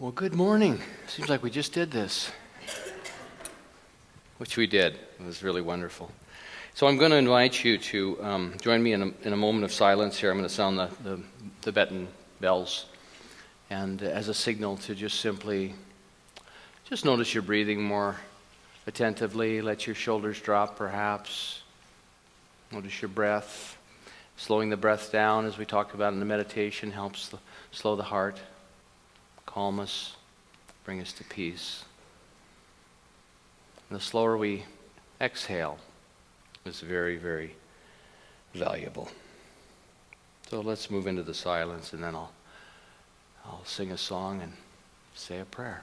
Well, good morning. Seems like we just did this, which we did. It was really wonderful. So I'm going to invite you to um, join me in a, in a, moment of silence here. I'm going to sound the, the Tibetan bells, and as a signal to just simply just notice your breathing more attentively. Let your shoulders drop, perhaps. Notice your breath. Slowing the breath down, as we talked about in the meditation, helps the, slow the heart calm us, bring us to peace. And the slower we exhale is very, very valuable. So let's move into the silence and then I'll, I'll sing a song and say a prayer.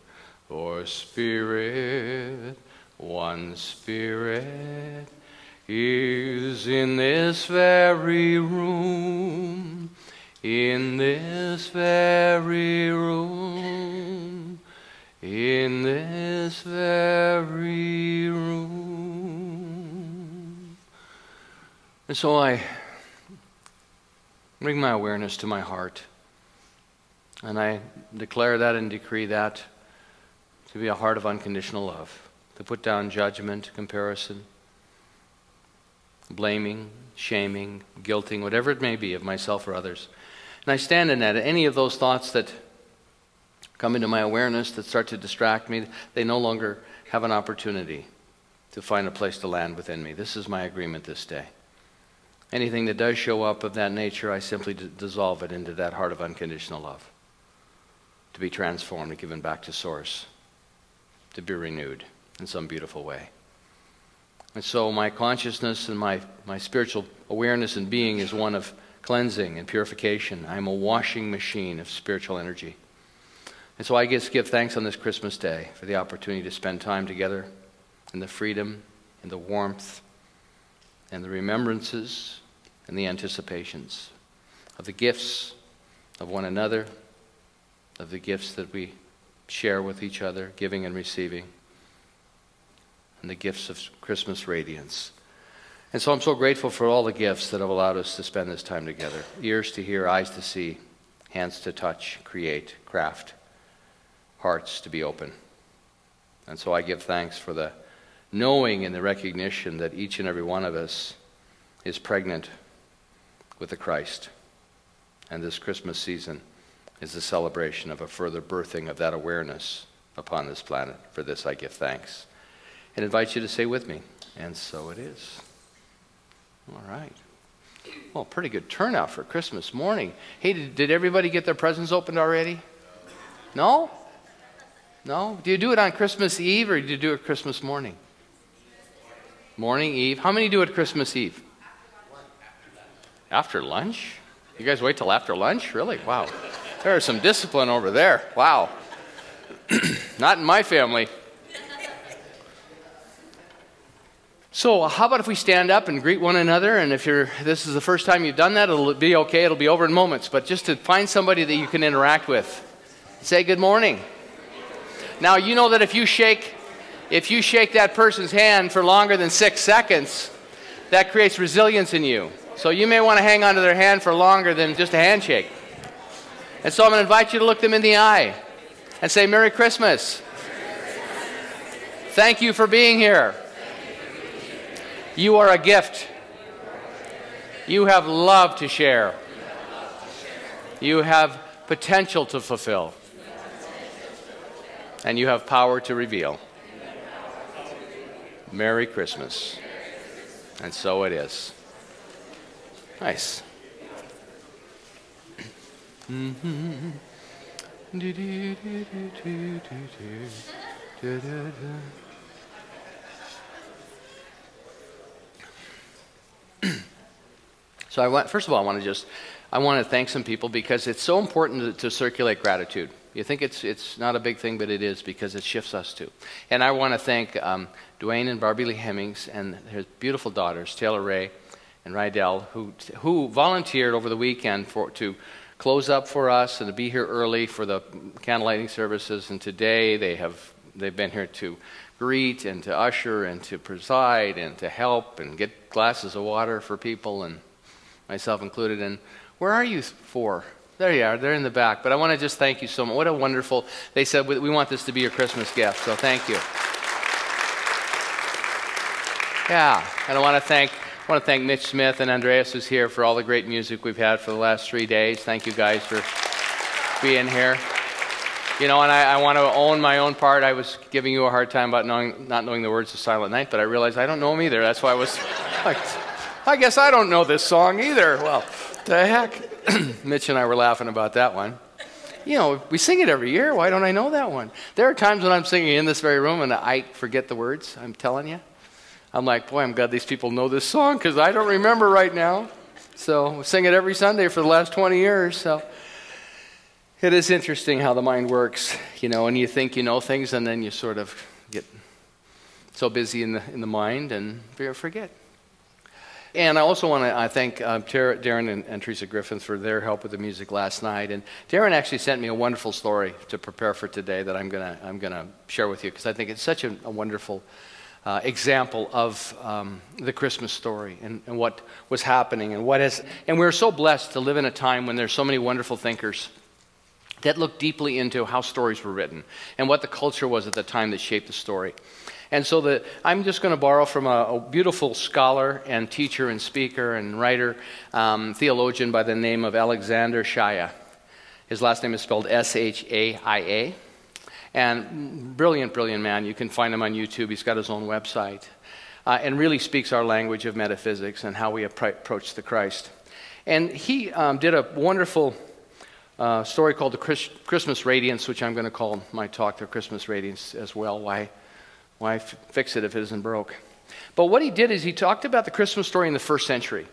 For Spirit, one Spirit, is in this very room, in this very room, in this very room. And so I bring my awareness to my heart, and I declare that and decree that to be a heart of unconditional love, to put down judgment, comparison, blaming, shaming, guilting, whatever it may be of myself or others. And I stand in that. Any of those thoughts that come into my awareness that start to distract me, they no longer have an opportunity to find a place to land within me. This is my agreement this day. Anything that does show up of that nature, I simply d- dissolve it into that heart of unconditional love to be transformed and given back to Source to be renewed in some beautiful way. And so my consciousness and my, my spiritual awareness and being is one of cleansing and purification. I'm a washing machine of spiritual energy. And so I just give thanks on this Christmas day for the opportunity to spend time together in the freedom and the warmth and the remembrances and the anticipations of the gifts of one another, of the gifts that we share with each other, giving and receiving, and the gifts of Christmas radiance. And so I'm so grateful for all the gifts that have allowed us to spend this time together ears to hear, eyes to see, hands to touch, create, craft, hearts to be open. And so I give thanks for the knowing and the recognition that each and every one of us is pregnant with the Christ. And this Christmas season, is the celebration of a further birthing of that awareness upon this planet. For this I give thanks. And invite you to say with me, and so it is. All right. Well, pretty good turnout for Christmas morning. Hey, did, did everybody get their presents opened already? No? No? Do you do it on Christmas Eve or do you do it Christmas morning? Morning, Eve. How many do it Christmas Eve? After lunch? You guys wait till after lunch? Really? Wow. There's some discipline over there. Wow. Not in my family. So, how about if we stand up and greet one another? And if you're, this is the first time you've done that, it'll be okay. It'll be over in moments. But just to find somebody that you can interact with, say good morning. Now, you know that if you shake, if you shake that person's hand for longer than six seconds, that creates resilience in you. So you may want to hang onto their hand for longer than just a handshake. And so I'm going to invite you to look them in the eye and say, Merry Christmas. Thank you for being here. You are a gift. You have love to share. You have potential to fulfill. And you have power to reveal. Merry Christmas. And so it is. Nice. So I want, first of all, I want to just, I want to thank some people because it's so important to, to circulate gratitude. You think it's, it's not a big thing, but it is because it shifts us too. And I want to thank um, Dwayne and Barbie Lee Hemmings and their beautiful daughters, Taylor Ray and Rydell, who, who volunteered over the weekend for, to close up for us and to be here early for the candlelighting services. And today they have they've been here to greet and to usher and to preside and to help and get glasses of water for people and myself included. And where are you for? There you are. They're in the back. But I want to just thank you so much. What a wonderful. They said we want this to be your Christmas gift. So thank you. Yeah, and I want to thank I want to thank Mitch Smith and Andreas who's here for all the great music we've had for the last three days. Thank you guys for being here. You know, and I, I, want to own my own part. I was giving you a hard time about knowing, not knowing the words of Silent Night, but I realized I don't know them either. That's why I was like, I guess I don't know this song either. Well, the heck. Mitch and I were laughing about that one. You know, we sing it every year. Why don't I know that one? There are times when I'm singing in this very room and I forget the words. I'm telling you. I'm like, boy, I'm glad these people know this song because I don't remember right now. So we sing it every Sunday for the last 20 years. So it is interesting how the mind works, you know, and you think you know things and then you sort of get so busy in the, in the mind and forget. And I also want to I thank uh, Darren and, and, Teresa Griffin for their help with the music last night. And Darren actually sent me a wonderful story to prepare for today that I'm going to I'm gonna share with you because I think it's such a, a wonderful uh, example of um, the Christmas story and, and, what was happening and what has. And we're so blessed to live in a time when there's so many wonderful thinkers that look deeply into how stories were written and what the culture was at the time that shaped the story. And so the, I'm just going to borrow from a, a, beautiful scholar and teacher and speaker and writer, um, theologian by the name of Alexander Shaia. His last name is spelled S H A I A. And brilliant, brilliant man. You can find him on YouTube. He's got his own website. Uh, and really speaks our language of metaphysics and how we approach the Christ. And he um, did a wonderful uh, story called the Chris- Christmas Radiance, which I'm going to call my talk the Christmas Radiance as well. Why, why f- fix it if it isn't broke? But what he did is he talked about the Christmas story in the first century.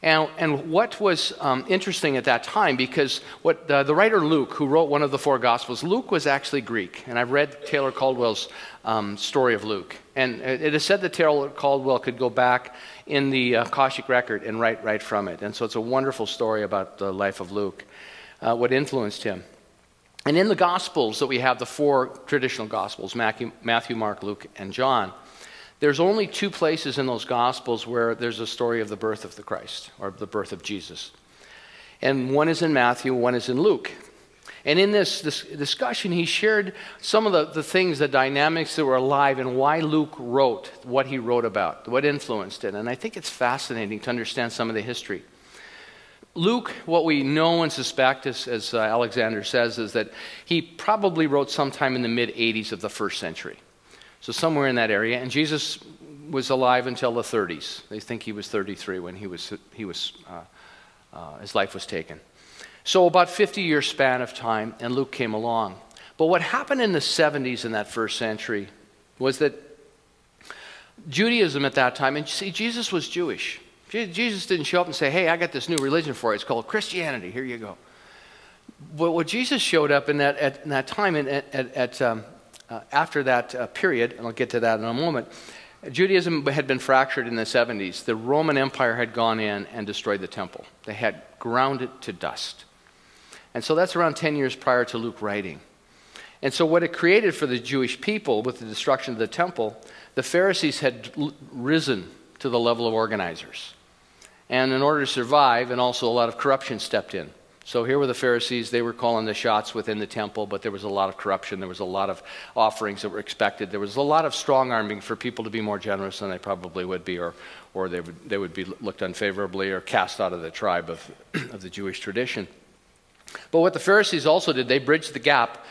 And, and what was um, interesting at that time, because what the, the, writer Luke, who wrote one of the four Gospels, Luke was actually Greek. And I've read Taylor Caldwell's um, story of Luke. And it is said that Taylor Caldwell could go back in the uh, record and write right from it. And so it's a wonderful story about the life of Luke, uh, what influenced him. And in the Gospels that we have, the four traditional Gospels Matthew, Matthew Mark, Luke, and John there's only two places in those Gospels where there's a story of the birth of the Christ, or the birth of Jesus. And one is in Matthew, one is in Luke. And in this, this discussion, he shared some of the, the things, the dynamics that were alive, and why Luke wrote what he wrote about, what influenced it. And I think it's fascinating to understand some of the history. Luke, what we know and suspect, as, as uh, Alexander says, is that he probably wrote sometime in the mid 80s of the first century. So, somewhere in that area. And Jesus was alive until the 30s. They think he was 33 when he was, he was, uh, uh, his life was taken. So, about 50 year span of time, and Luke came along. But what happened in the 70s in that first century was that Judaism at that time, and see, Jesus was Jewish. Jesus didn't show up and say, Hey, I got this new religion for you. It's called Christianity. Here you go. But what Jesus showed up in that, at, in that time in, at, at um, uh, after that uh, period, and I'll get to that in a moment, Judaism had been fractured in the 70s. The Roman Empire had gone in and destroyed the temple, they had ground it to dust. And so that's around 10 years prior to Luke writing. And so, what it created for the Jewish people with the destruction of the temple, the Pharisees had risen to the level of organizers. And in order to survive, and also a lot of corruption stepped in. So here were the Pharisees. They were calling the shots within the temple, but there was a lot of corruption. There was a lot of offerings that were expected. There was a lot of strong arming for people to be more generous than they probably would be, or, or they, would, they would be looked unfavorably or cast out of the tribe of, of the Jewish tradition. But what the Pharisees also did, they bridged the gap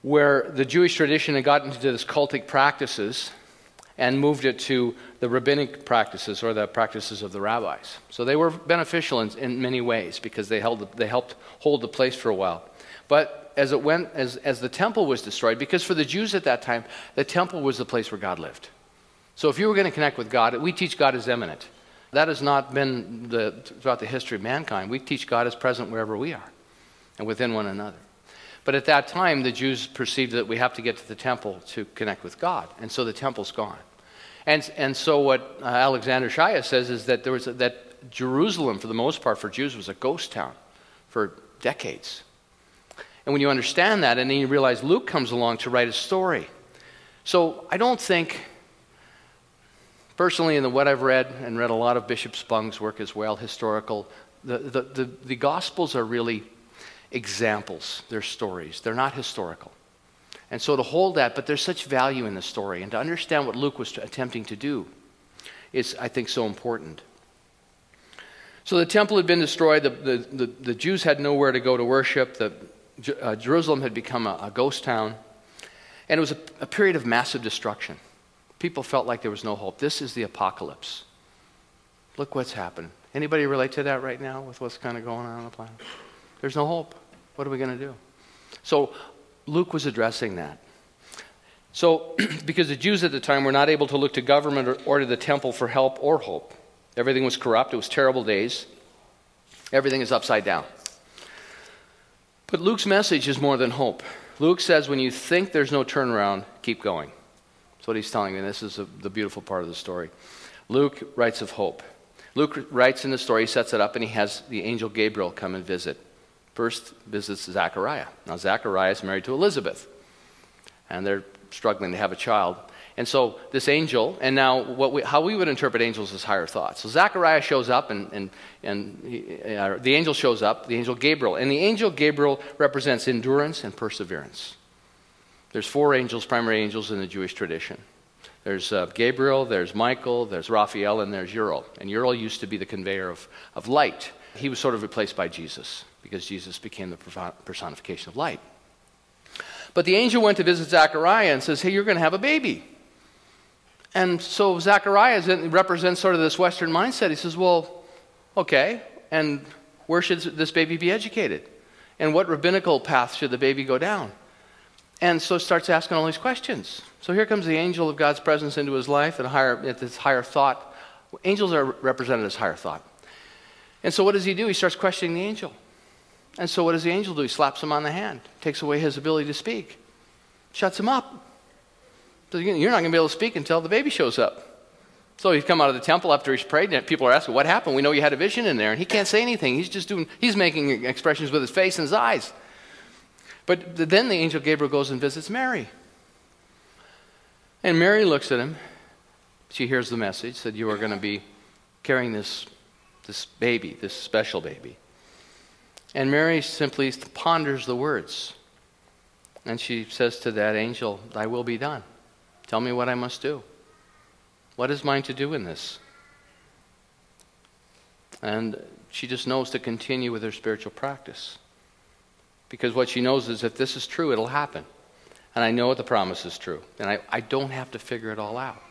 where the Jewish tradition had gotten into this cultic practices and moved it to the rabbinic practices or the practices of the rabbis. So they were beneficial in, in many ways because they, held, they helped hold the place for a while. But as it went, as, as the temple was destroyed, because for the Jews at that time, the temple was the place where God lived. So if you were going to connect with God, we teach God is immanent. That has not been the, throughout the history of mankind. We teach God is present wherever we are and within one another. But at that time, the Jews perceived that we have to get to the temple to connect with God. And so the temple's gone. And, and so what uh, Alexander Shaia says is that, there was a, that Jerusalem, for the most part, for Jews, was a ghost town for decades. And when you understand that, and then you realize Luke comes along to write a story. So I don't think, personally, in the what I've read, and read a lot of Bishop Spong's work as well, historical, the, the, the, the Gospels are really examples, they're stories, they're not historical. And so to hold that, but there's such value in the story, and to understand what Luke was attempting to do is, I think, so important. So the temple had been destroyed, the, the, the, the Jews had nowhere to go to worship, the, uh, Jerusalem had become a, a, ghost town, and it was a, a period of massive destruction. People felt like there was no hope. This is the apocalypse. Look what's happened. Anybody relate to that right now with what's kind of going on on the planet? There's no hope. What are we going to do? So Luke was addressing that. So, because the Jews at the time were not able to look to government or, or to the temple for help or hope, everything was corrupt. It was terrible days. Everything is upside down. But Luke's message is more than hope. Luke says, when you think there's no turnaround, keep going. That's what he's telling me. And this is a, the beautiful part of the story. Luke writes of hope. Luke writes in the story, he sets it up, and he has the angel Gabriel come and visit. First visits Zachariah. Now, Zachariah is married to Elizabeth, and they're struggling to have a child. And so this angel, and now we, how we would interpret angels is higher thoughts. So Zachariah shows up, and, and, and he, uh, the angel shows up, the angel Gabriel. And the angel Gabriel represents endurance and perseverance. There's four angels, primary angels in the Jewish tradition. There's uh, Gabriel, there's Michael, there's Raphael, and there's Uriel. And Uriel used to be the conveyor of, of light. He was sort of replaced by Jesus because Jesus became the personification of light. But the angel went to visit Zechariah and says, Hey, you're going to have a baby. And so Zechariah represents sort of this Western mindset. He says, Well, okay, and where should this baby be educated? And what rabbinical path should the baby go down? And so starts asking all these questions. So here comes the angel of God's presence into his life and higher, at this higher thought. Angels are represented as higher thought. And so what does he do? He starts questioning the angel. And so what does the angel do? He slaps him on the hand, takes away his ability to speak, shuts him up. You're not going to be able to speak until the baby shows up. So he's come out of the temple after he's prayed, and people are asking, What happened? We know you had a vision in there. And he can't say anything. He's just doing, he's making expressions with his face and his eyes. But then the angel Gabriel goes and visits Mary. And Mary looks at him. She hears the message that you are going to be carrying this, this baby, this special baby. And Mary simply ponders the words. And she says to that angel, Thy will be done. Tell me what I must do. What is mine to do in this? And she just knows to continue with her spiritual practice. Because what she knows is if this is true, it'll happen. And I know the promise is true. And I, I don't have to figure it all out.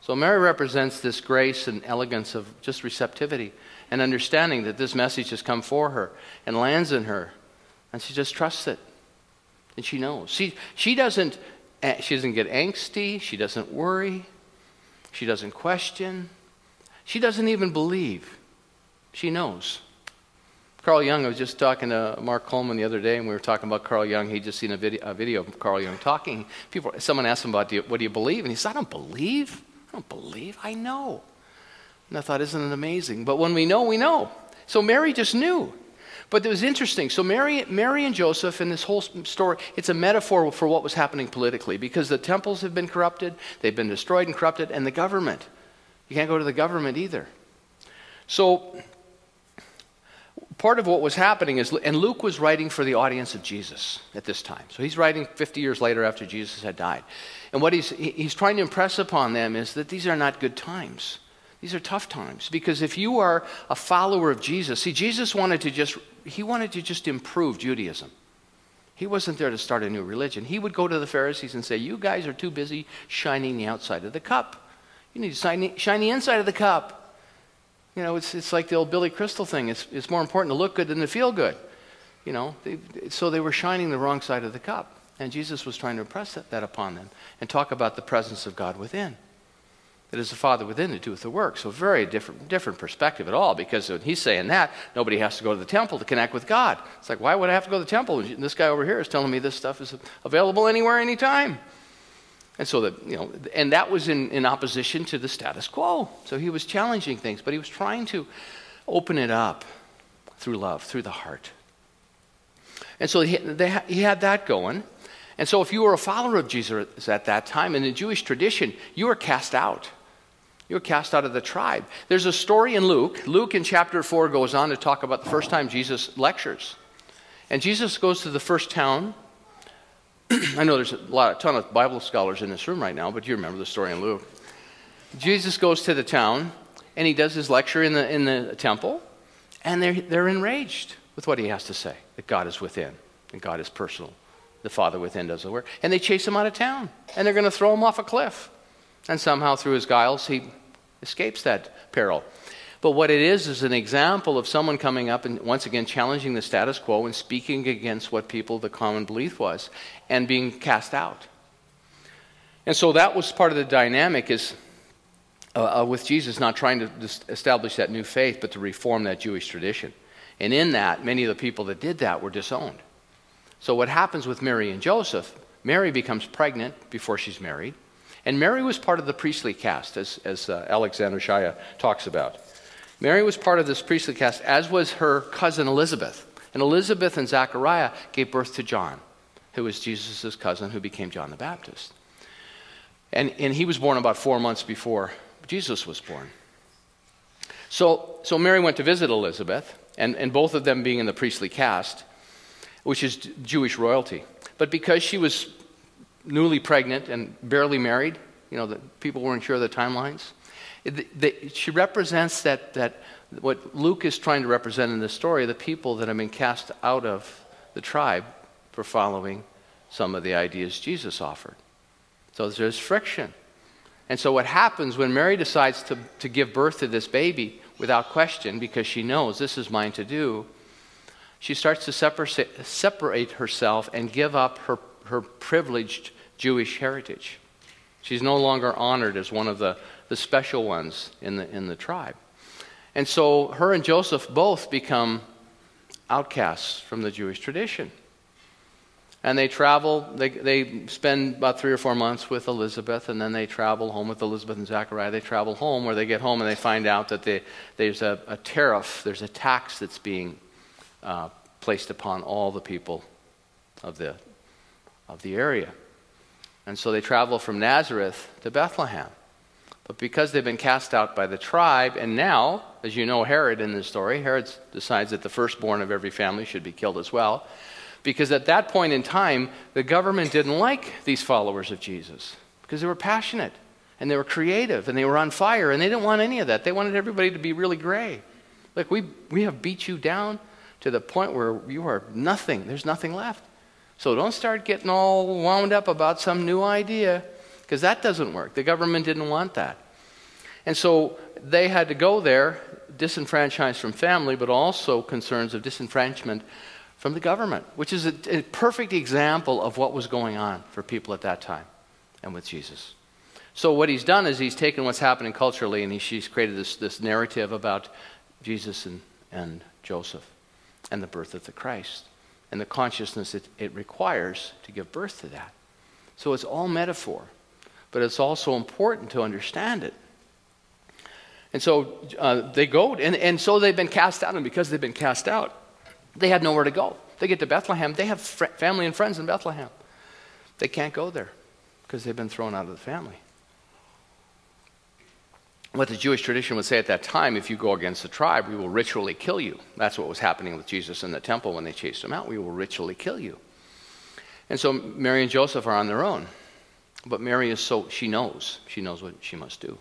So Mary represents this grace and elegance of just receptivity and understanding that this message has come for her and lands in her. And she just trusts it. And she knows. She, she, doesn't, eh, she doesn't get angsty. She doesn't worry. She doesn't question. She doesn't even believe. She knows. Carl Jung, I was just talking to Mark Coleman the other day, and we were talking about Carl Jung. He'd just seen a video, a video of Carl Jung talking. People, someone asked him about, do you, what do you believe? And he said, I don't believe. I don't believe. I know. And I thought, isn't it amazing? But when we know, we know. So Mary just knew. But it was interesting. So Mary, Mary and Joseph in this whole story, it's a metaphor for what was happening politically because the temples have been corrupted, they've been destroyed and corrupted, and the government. You can't go to the government either. So part of what was happening is, and Luke was writing for the audience of Jesus at this time. So he's writing 50 years later after Jesus had died. And what he's, he's trying to impress upon them is that these are not good times. These are tough times. Because if you are a follower of Jesus, see, Jesus wanted to just, he wanted to just improve Judaism. He wasn't there to start a new religion. He would go to the Pharisees and say, You guys are too busy shining the outside of the cup. You need to shine, shine the inside of the cup. You know, it's, it's like the old Billy Crystal thing. It's, it's more important to look good than to feel good. You know, they, so they were shining the wrong side of the cup. And Jesus was trying to impress that, that upon them and talk about the presence of God within. It is the Father within that doeth the work. So very different, different perspective at all, because when he's saying that, nobody has to go to the temple to connect with God. It's like, why would I have to go to the temple? This guy over here is telling me this stuff is available anywhere, anytime. And so that, you know, and that was in, in opposition to the status quo. So he was challenging things, but he was trying to open it up through love, through the heart. And so he, they, he had that going. And so if you were a follower of Jesus at that time, in the Jewish tradition, you were cast out. You were cast out of the tribe. There's a story in Luke. Luke in chapter 4 goes on to talk about the first time Jesus lectures. And Jesus goes to the first town I know there's a lot, a ton of Bible scholars in this room right now, but you remember the story in Luke. Jesus goes to the town and he does his lecture in the, in the temple, and they're, they're enraged with what he has to say that God is within and God is personal. The Father within does the work. And they chase him out of town, and they're going to throw him off a cliff. And somehow, through his guiles, he escapes that peril. But what it is is an example of someone coming up and once again challenging the status quo and speaking against what people, the common belief was, and being cast out. And so that was part of the dynamic is uh, uh, with Jesus not trying to establish that new faith, but to reform that Jewish tradition. And in that, many of the people that did that were disowned. So what happens with Mary and Joseph, Mary becomes pregnant before she's married. And Mary was part of the priestly caste, as, as uh, Alexander Shaia talks about. Mary was part of this priestly caste, as was her cousin Elizabeth. And Elizabeth and Zachariah gave birth to John, who was Jesus' cousin, who became John the Baptist. And, and he was born about four months before Jesus was born. So, so Mary went to visit Elizabeth, and, and both of them being in the priestly caste, which is Jewish royalty. But because she was newly pregnant and barely married, you know, the, people weren't sure of the timelines, she represents that, that what Luke is trying to represent in this story the people that have been cast out of the tribe for following some of the ideas Jesus offered. So there's friction. And so, what happens when Mary decides to, to give birth to this baby without question because she knows this is mine to do, she starts to separate herself and give up her, her privileged Jewish heritage. She's no longer honored as one of the the special ones in the, in the tribe. And so her and Joseph both become outcasts from the Jewish tradition. And they travel, they, they spend about three or four months with Elizabeth, and then they travel home with Elizabeth and Zachariah. They travel home where they get home and they find out that they, there's a, a, tariff, there's a tax that's being uh, placed upon all the people of the, of the area. And so they travel from Nazareth to Bethlehem. But because they've been cast out by the tribe, and now, as you know, Herod in the story, Herod decides that the firstborn of every family should be killed as well. Because at that point in time, the government didn't like these followers of Jesus because they were passionate and they were creative and they were on fire and they didn't want any of that. They wanted everybody to be really gray. Look, we, we have beat you down to the point where you are nothing. There's nothing left. So don't start getting all wound up about some new idea because that doesn't work. The government didn't want that. And so they had to go there, disenfranchised from family, but also concerns of disenfranchisement from the government, which is a, a, perfect example of what was going on for people at that time and with Jesus. So, what he's done is he's taken what's happening culturally and he, he's created this, this narrative about Jesus and, and Joseph and the birth of the Christ and the consciousness it, it requires to give birth to that. So, it's all metaphor but it's also important to understand it. And so uh, they go, and, and so they've been cast out, and because they've been cast out, they had nowhere to go. They get to Bethlehem, they have fr- family and friends in Bethlehem. They can't go there because they've been thrown out of the family. What the Jewish tradition would say at that time if you go against the tribe, we will ritually kill you. That's what was happening with Jesus in the temple when they chased him out. We will ritually kill you. And so Mary and Joseph are on their own. But Mary is so, she knows. She knows what she must do.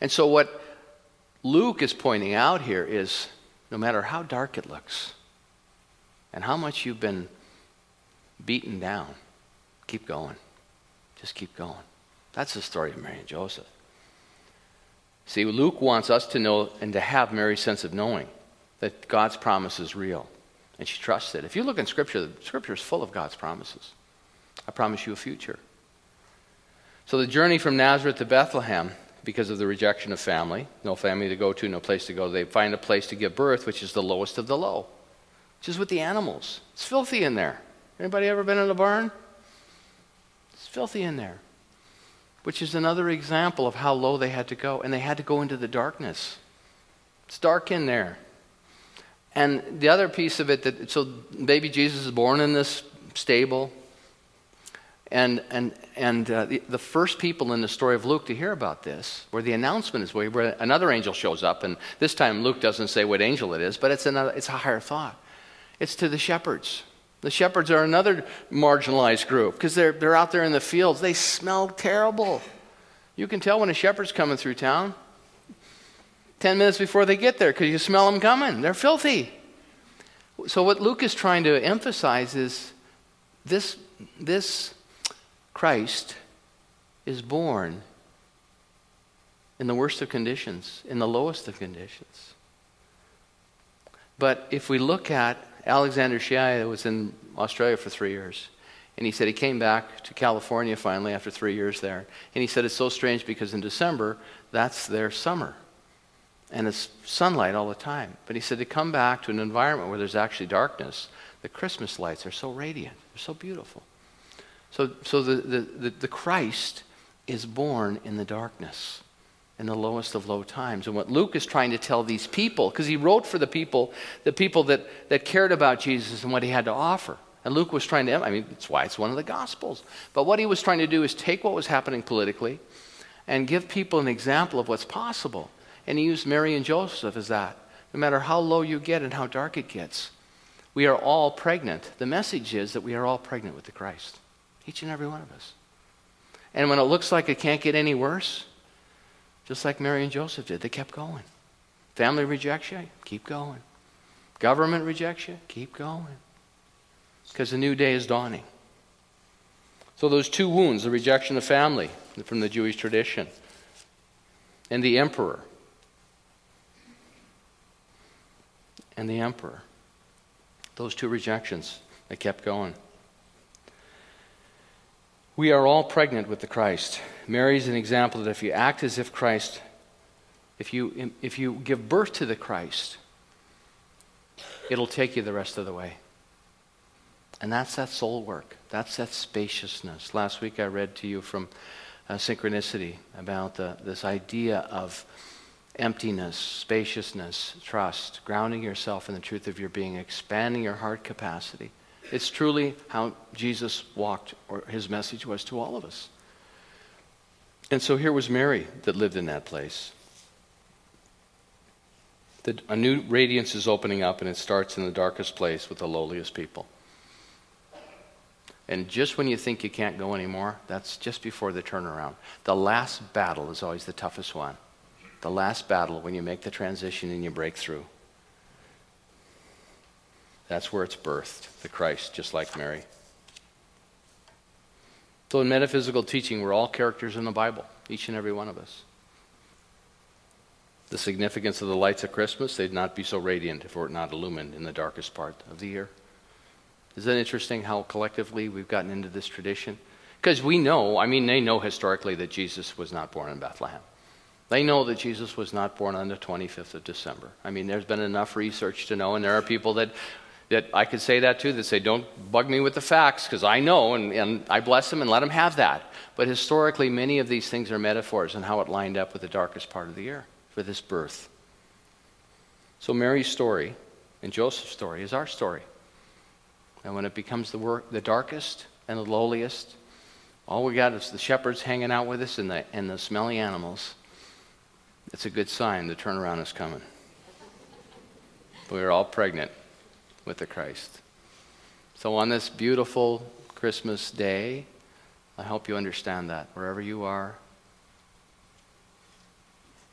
And so what Luke is pointing out here is no matter how dark it looks and how much you've been beaten down, keep going. Just keep going. That's the story of Mary and Joseph. See, Luke wants us to know and to have Mary's sense of knowing that God's promise is real. And she trusts it. If you look in Scripture, the Scripture is full of God's promises. I promise you a future. So the journey from Nazareth to Bethlehem, because of the rejection of family, no family to go to, no place to go, they find a place to give birth, which is the lowest of the low, which is with the animals. It's filthy in there. Anybody ever been in a barn? It's filthy in there which is another example of how low they had to go. And they had to go into the darkness. It's dark in there. And the other piece of it that so baby Jesus is born in this stable. And, and, and uh, the, the, first people in the story of Luke to hear about this, where the announcement is, where another angel shows up, and this time Luke doesn't say what angel it is, but it's, another, it's a higher thought. It's to the shepherds. The shepherds are another marginalized group because they're, they're out there in the fields. They smell terrible. You can tell when a shepherd's coming through town 10 minutes before they get there because you smell them coming. They're filthy. So, what Luke is trying to emphasize is this, this Christ is born in the worst of conditions, in the lowest of conditions. But if we look at Alexander Shaia was in Australia for three years. And he said he came back to California finally after three years there. And he said it's so strange because in December, that's their summer. And it's sunlight all the time. But he said to come back to an environment where there's actually darkness, the Christmas lights are so radiant, they're so beautiful. So, so the, the, the, the Christ is born in the darkness in the lowest of low times. And what Luke is trying to tell these people, because he wrote for the people, the people that, that cared about Jesus and what he had to offer. And Luke was trying to, I mean, that's why it's one of the Gospels. But what he was trying to do is take what was happening politically and give people an example of what's possible. And he used Mary and Joseph as that. No matter how low you get and how dark it gets, we are all pregnant. The message is that we are all pregnant with the Christ, each and every one of us. And when it looks like it can't get any worse, just like Mary and Joseph did. They kept going. Family rejects you, keep going. Government rejects you, keep going. Because the new day is dawning. So, those two wounds the rejection of family from the Jewish tradition, and the emperor. And the emperor. Those two rejections, they kept going. We are all pregnant with the Christ. Mary is an example that if you act as if Christ, if you, if you give birth to the Christ, it'll take you the rest of the way. And that's that soul work. That's that spaciousness. Last week I read to you from uh, Synchronicity about the, this idea of emptiness, spaciousness, trust, grounding yourself in the truth of your being, expanding your heart capacity. It's truly how Jesus walked, or his message was to all of us. And so here was Mary that lived in that place. The, a new radiance is opening up, and it starts in the darkest place with the lowliest people. And just when you think you can't go anymore, that's just before the turnaround. The last battle is always the toughest one. The last battle when you make the transition and you break through. That's where it's birthed, the Christ, just like Mary. So, in metaphysical teaching, we're all characters in the Bible, each and every one of us. The significance of the lights of Christmas, they'd not be so radiant if it were not illumined in the darkest part of the year. Isn't that interesting how collectively we've gotten into this tradition? Because we know, I mean, they know historically that Jesus was not born in Bethlehem. They know that Jesus was not born on the 25th of December. I mean, there's been enough research to know, and there are people that that I could say that too, that say, don't bug me with the facts because I know and, and I bless them and let them have that. But historically, many of these things are metaphors and how it lined up with the darkest part of the year for this birth. So Mary's story and Joseph's story is our story. And when it becomes the, work, the darkest and the lowliest, all we got is the shepherds hanging out with us and the, and the smelly animals. it's a good sign the turnaround is coming. We're all pregnant with the Christ. So on this beautiful Christmas day, I hope you understand that wherever you are.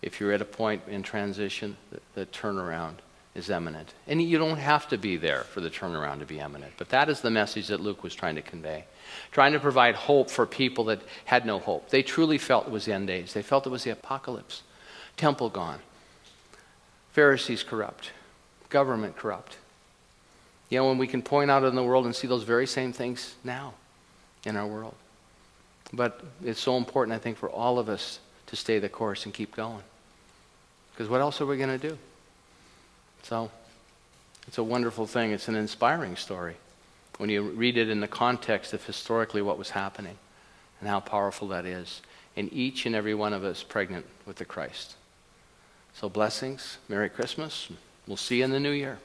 If you're at a point in transition, the, the turnaround is imminent. And you don't have to be there for the turnaround to be imminent. But that is the message that Luke was trying to convey. Trying to provide hope for people that had no hope. They truly felt it was the end days. They felt it was the apocalypse. Temple gone. Pharisees corrupt. Government corrupt. You know, when we can point out in the world and see those very same things now in our world. But it's so important, I think, for all of us to stay the course and keep going. Because what else are we going to do? So it's a wonderful thing. It's an inspiring story when you read it in the context of historically what was happening and how powerful that is. And each and every one of us pregnant with the Christ. So blessings. Merry Christmas. We'll see you in the new year.